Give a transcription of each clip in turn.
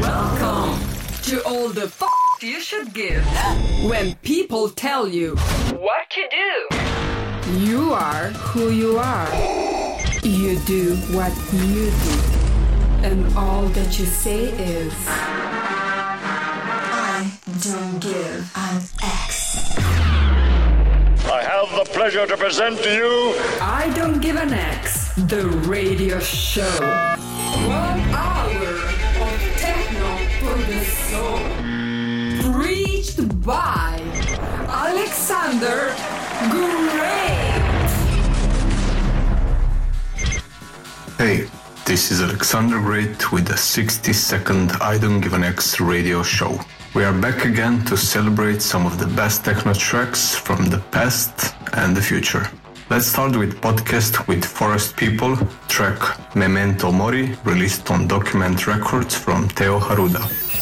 Welcome to all the f you should give when people tell you what to do. You are who you are. You do what you do. And all that you say is I don't give an X. I have the pleasure to present to you I Don't Give an X, the radio show. One hour of techno for the soul. Preached by Alexander. Hey, this is Alexander Great with the 60 second I Don't Give an X radio show. We are back again to celebrate some of the best techno tracks from the past and the future. Let's start with podcast with Forest People, track Memento Mori, released on Document Records from Teo Haruda.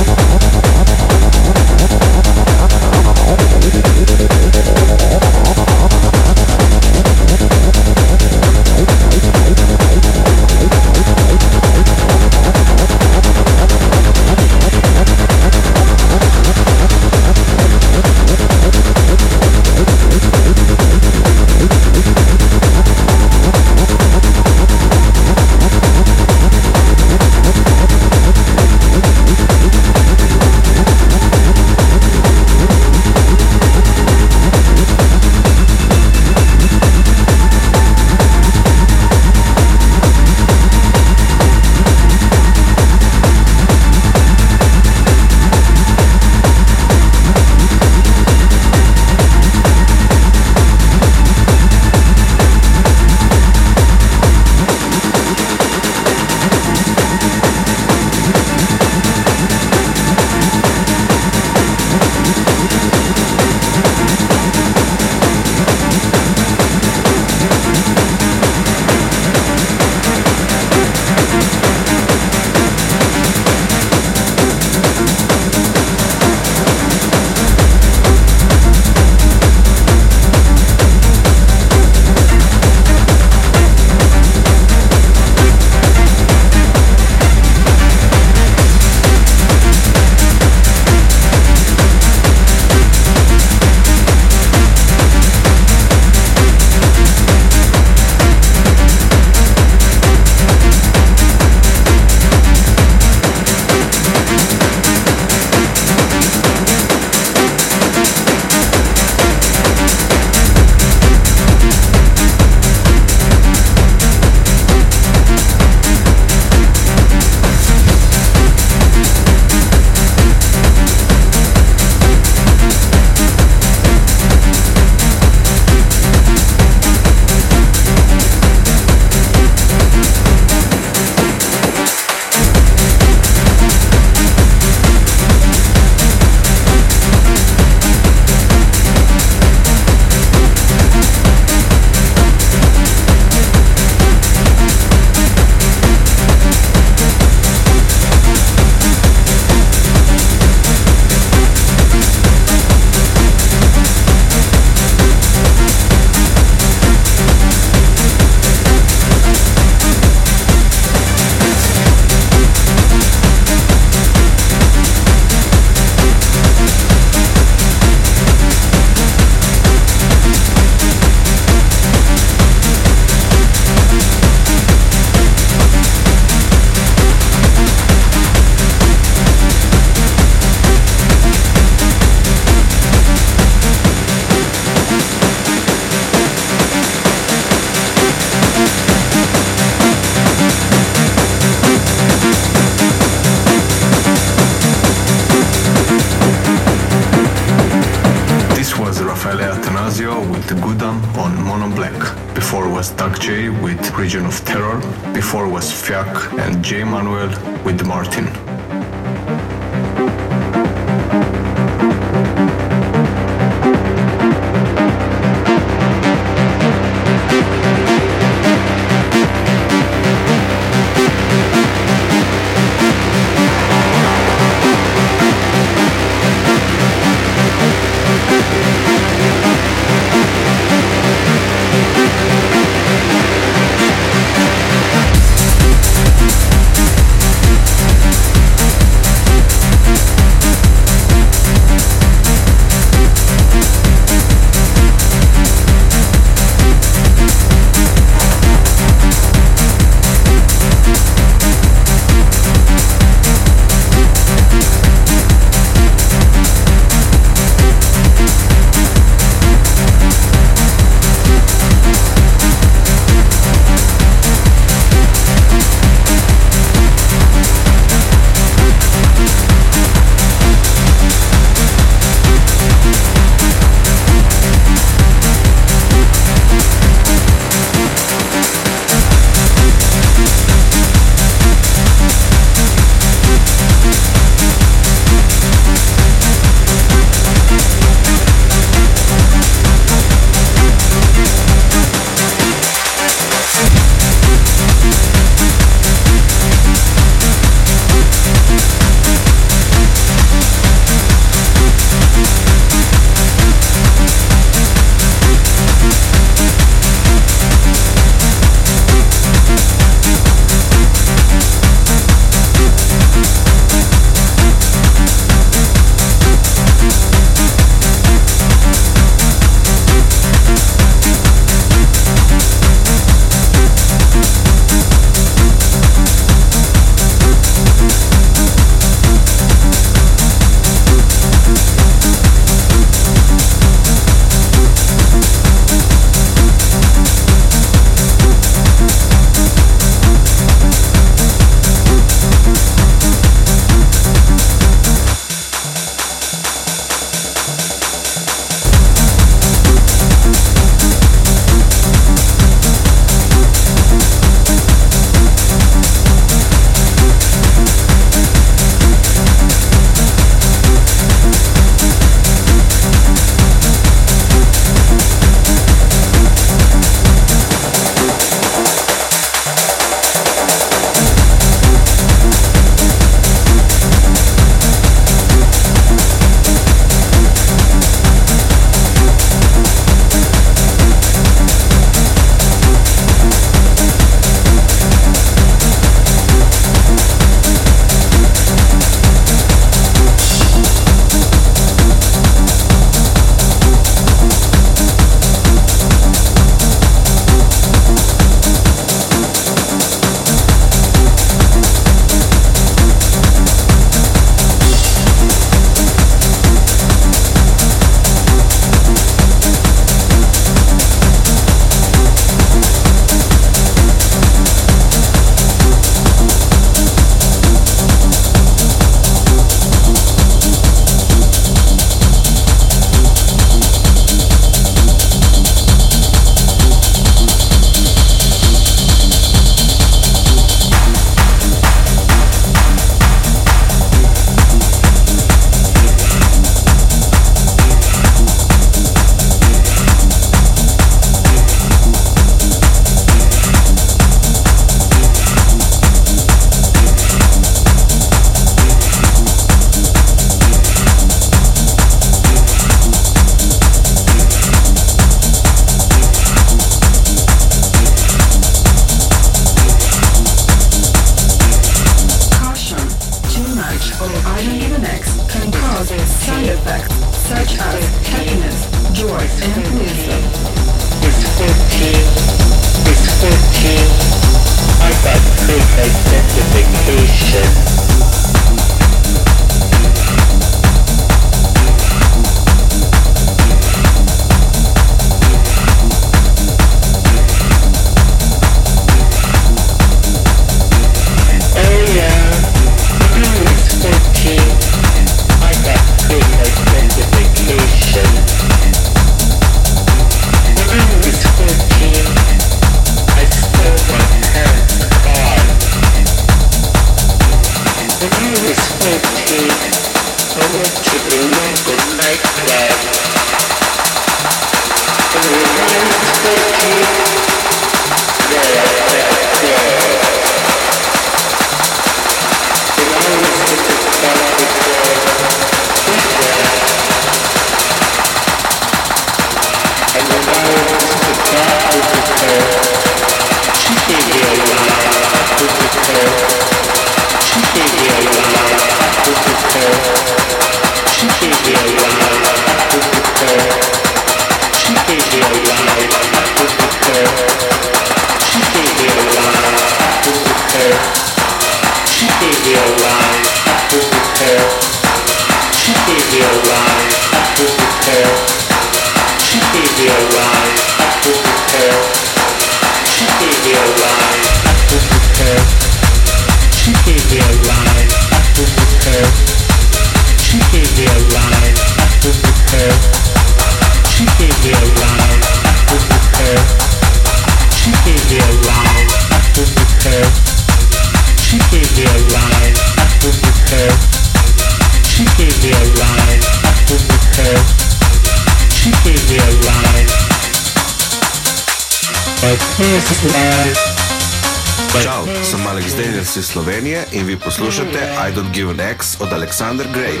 Sex od Alexander Great.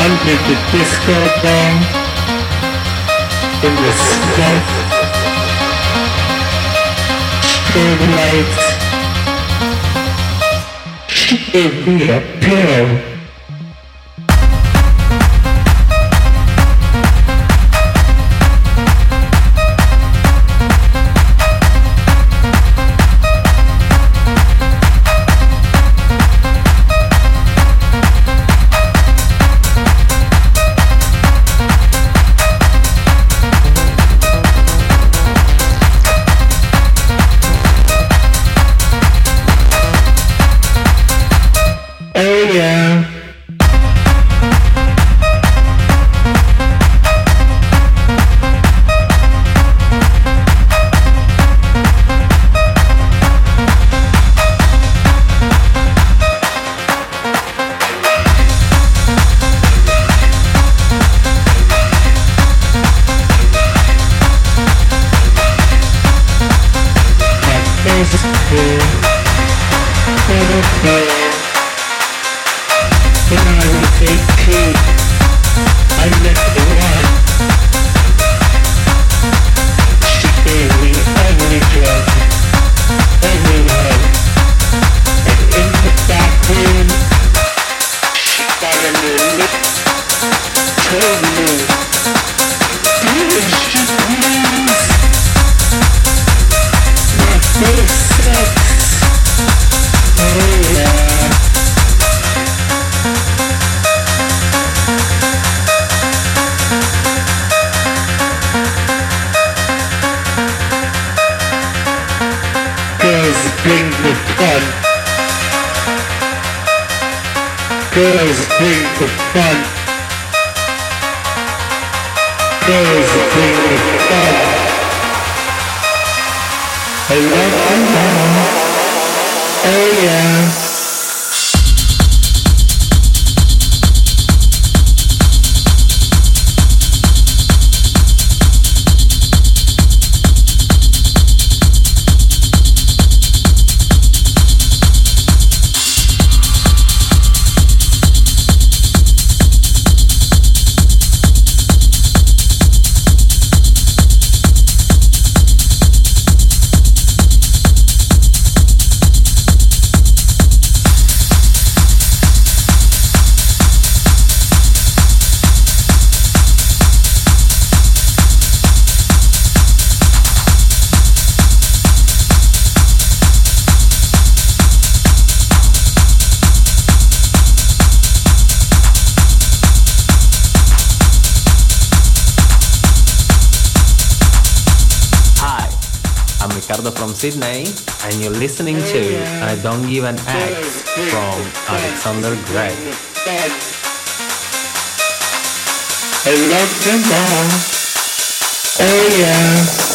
Under the disco dome, in the sweat, strobe lights, give me a pill. Hey, yeah. Yeah. Sydney, and you're listening to I Don't Give an X from Alexander Gregg. Alexander, oh yeah.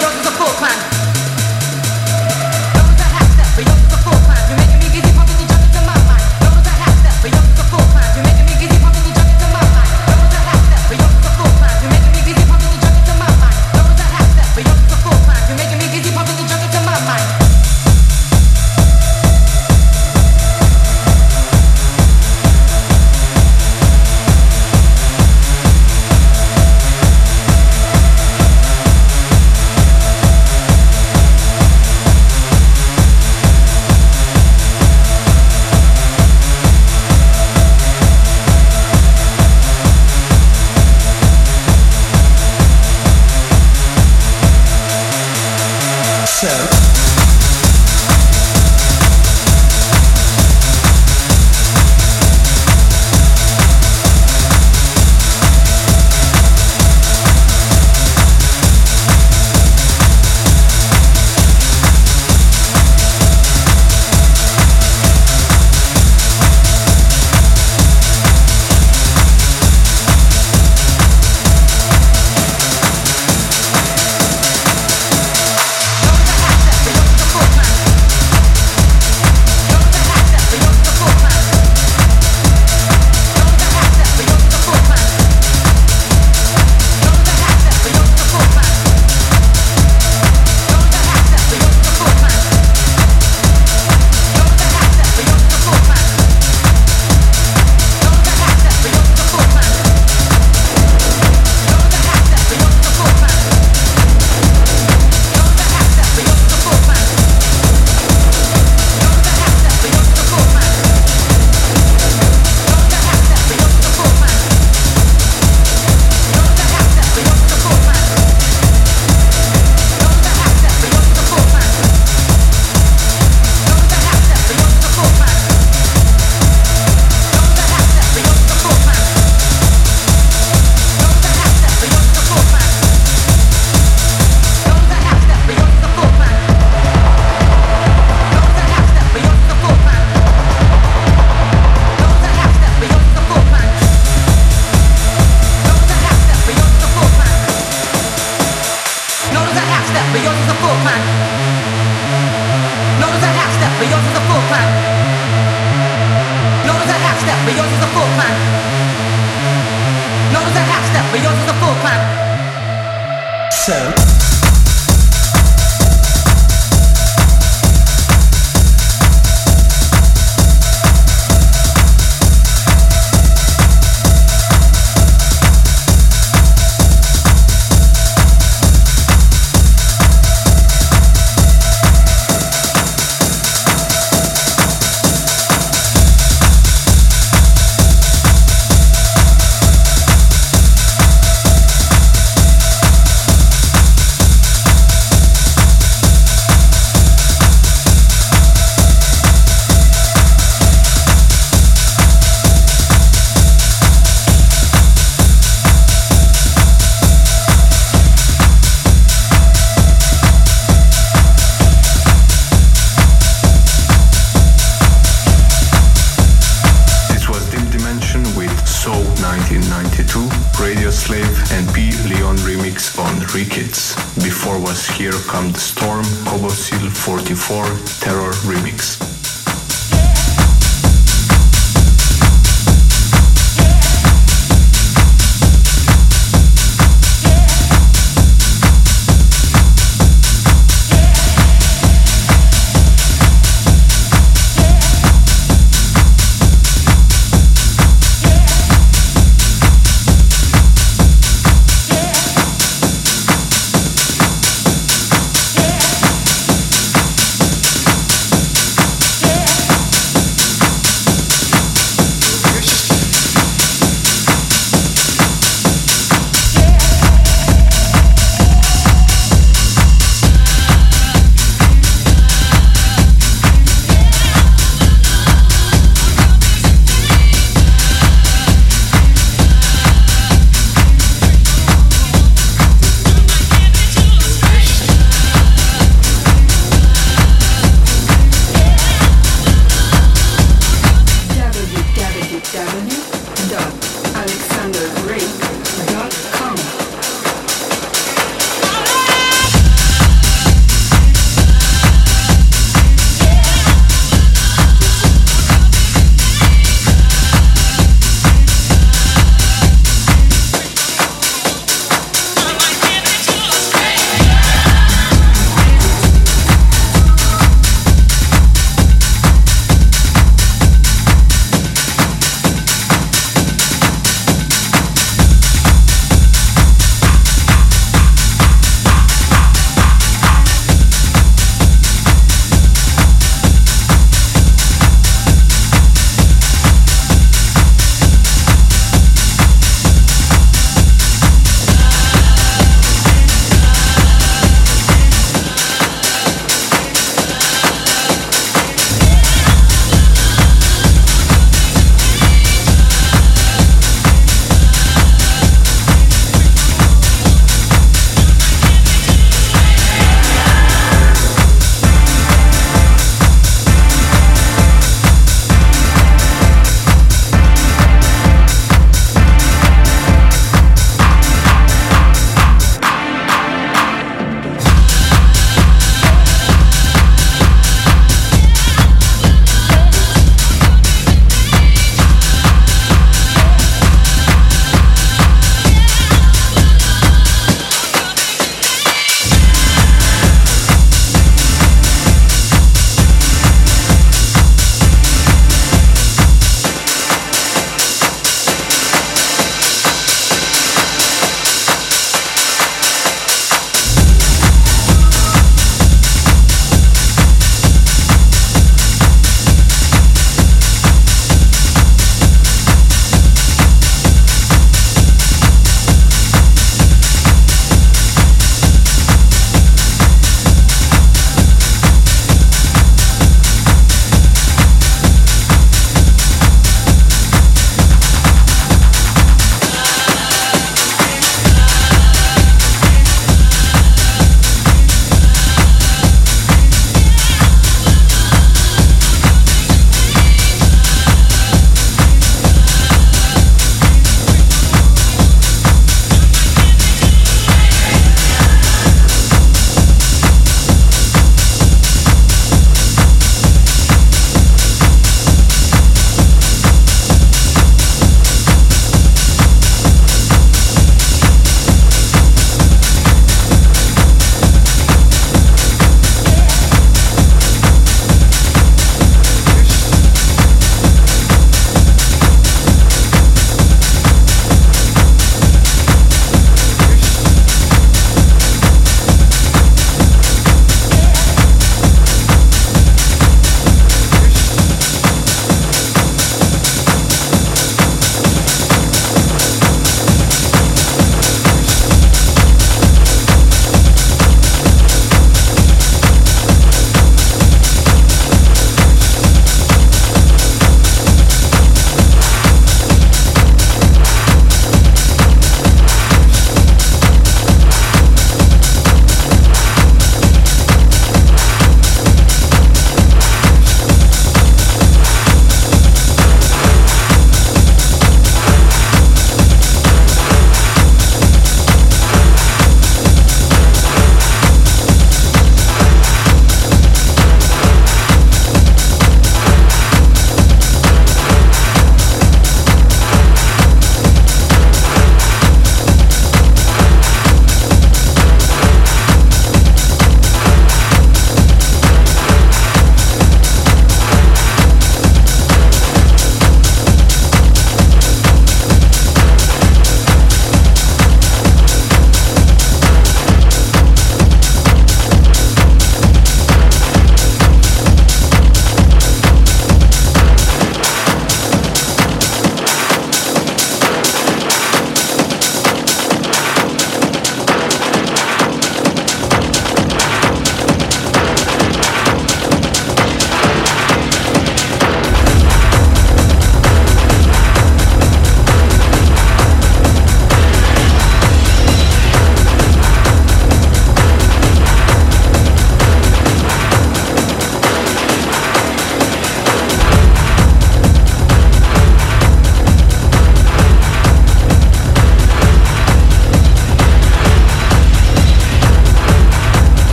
要一个破款。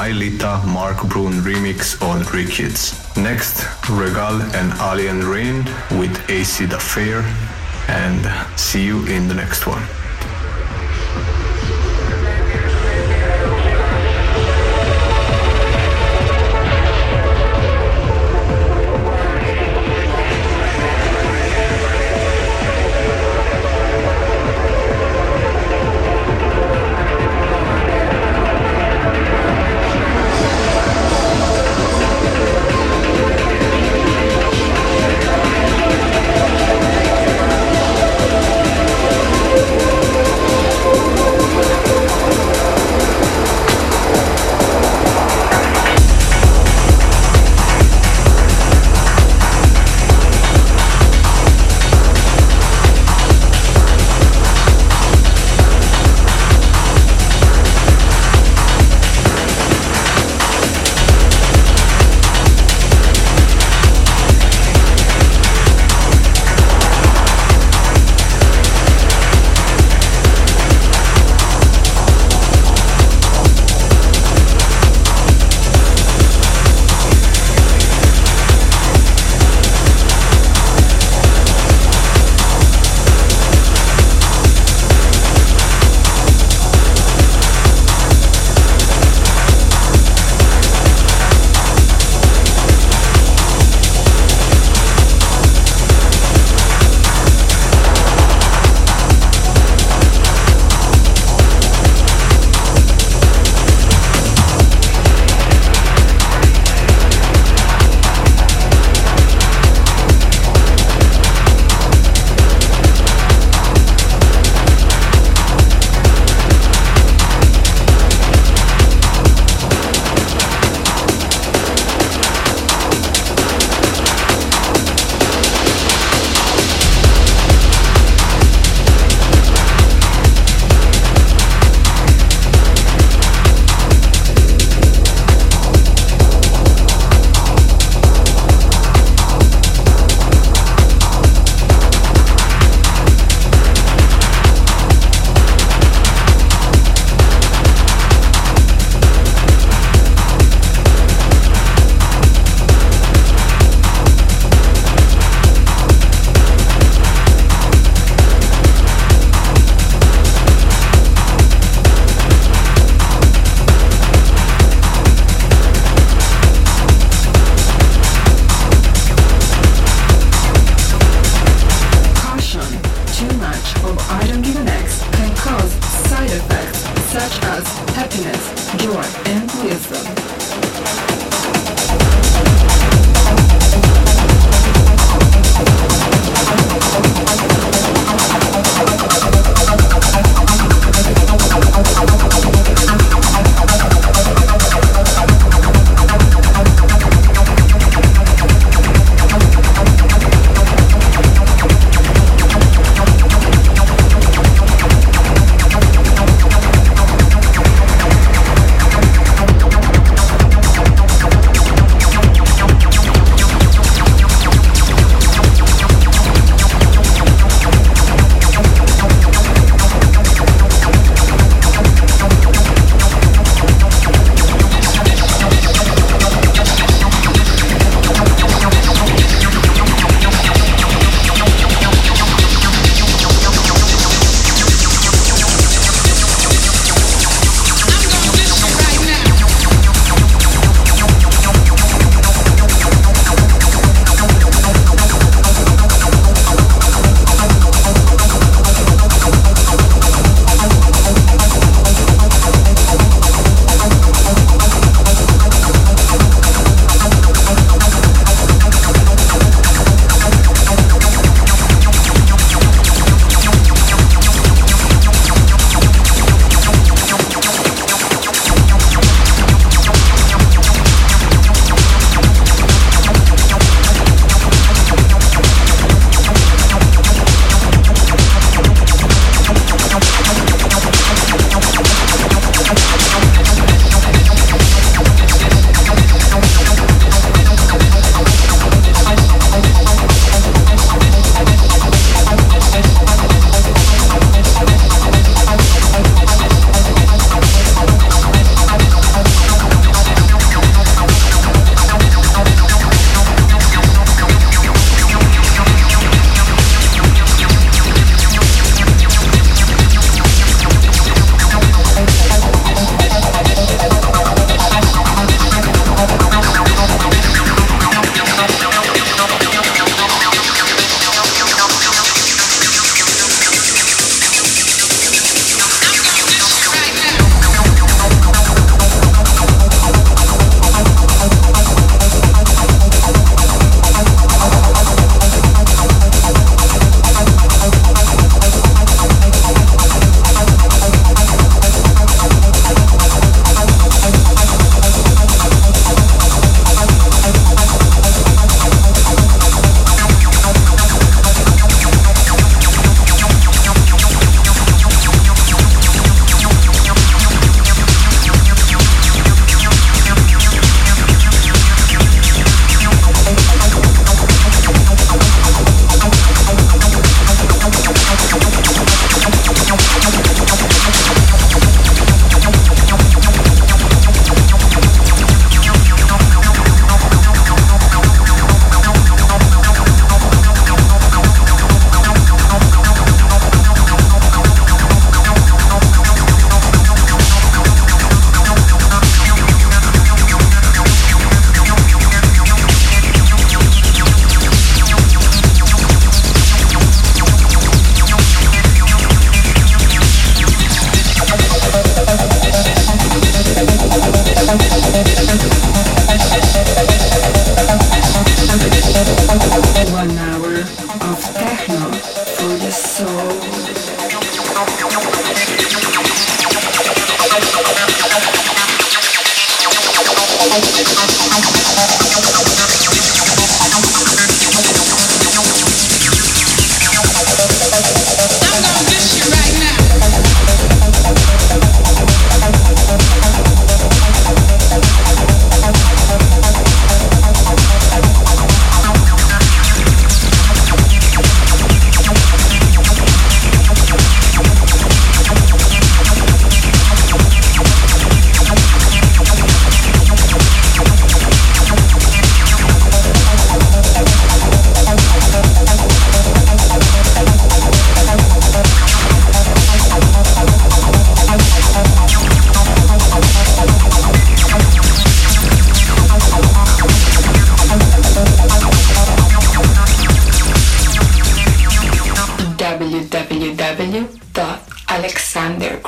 My Lita Mark Broom remix on Rikids. Next, Regal and Alien Rain with Acid Affair and see you in the next one. One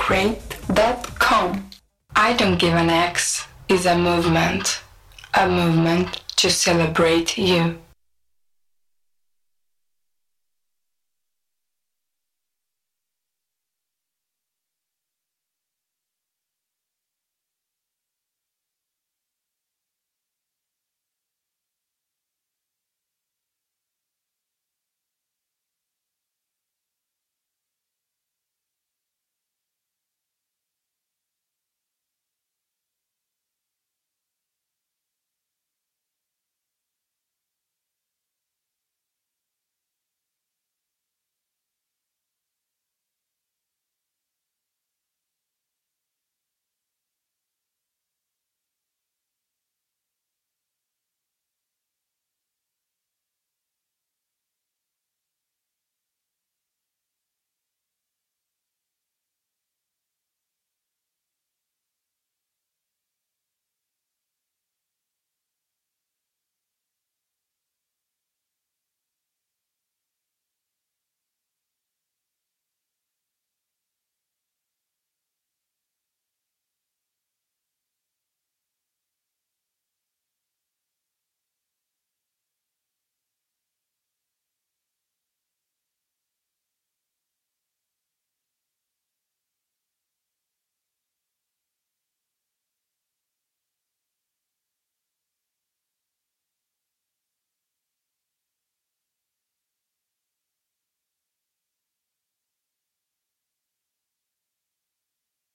www.alexandergreat.com. I Don't Give an X is a movement, a movement to celebrate you.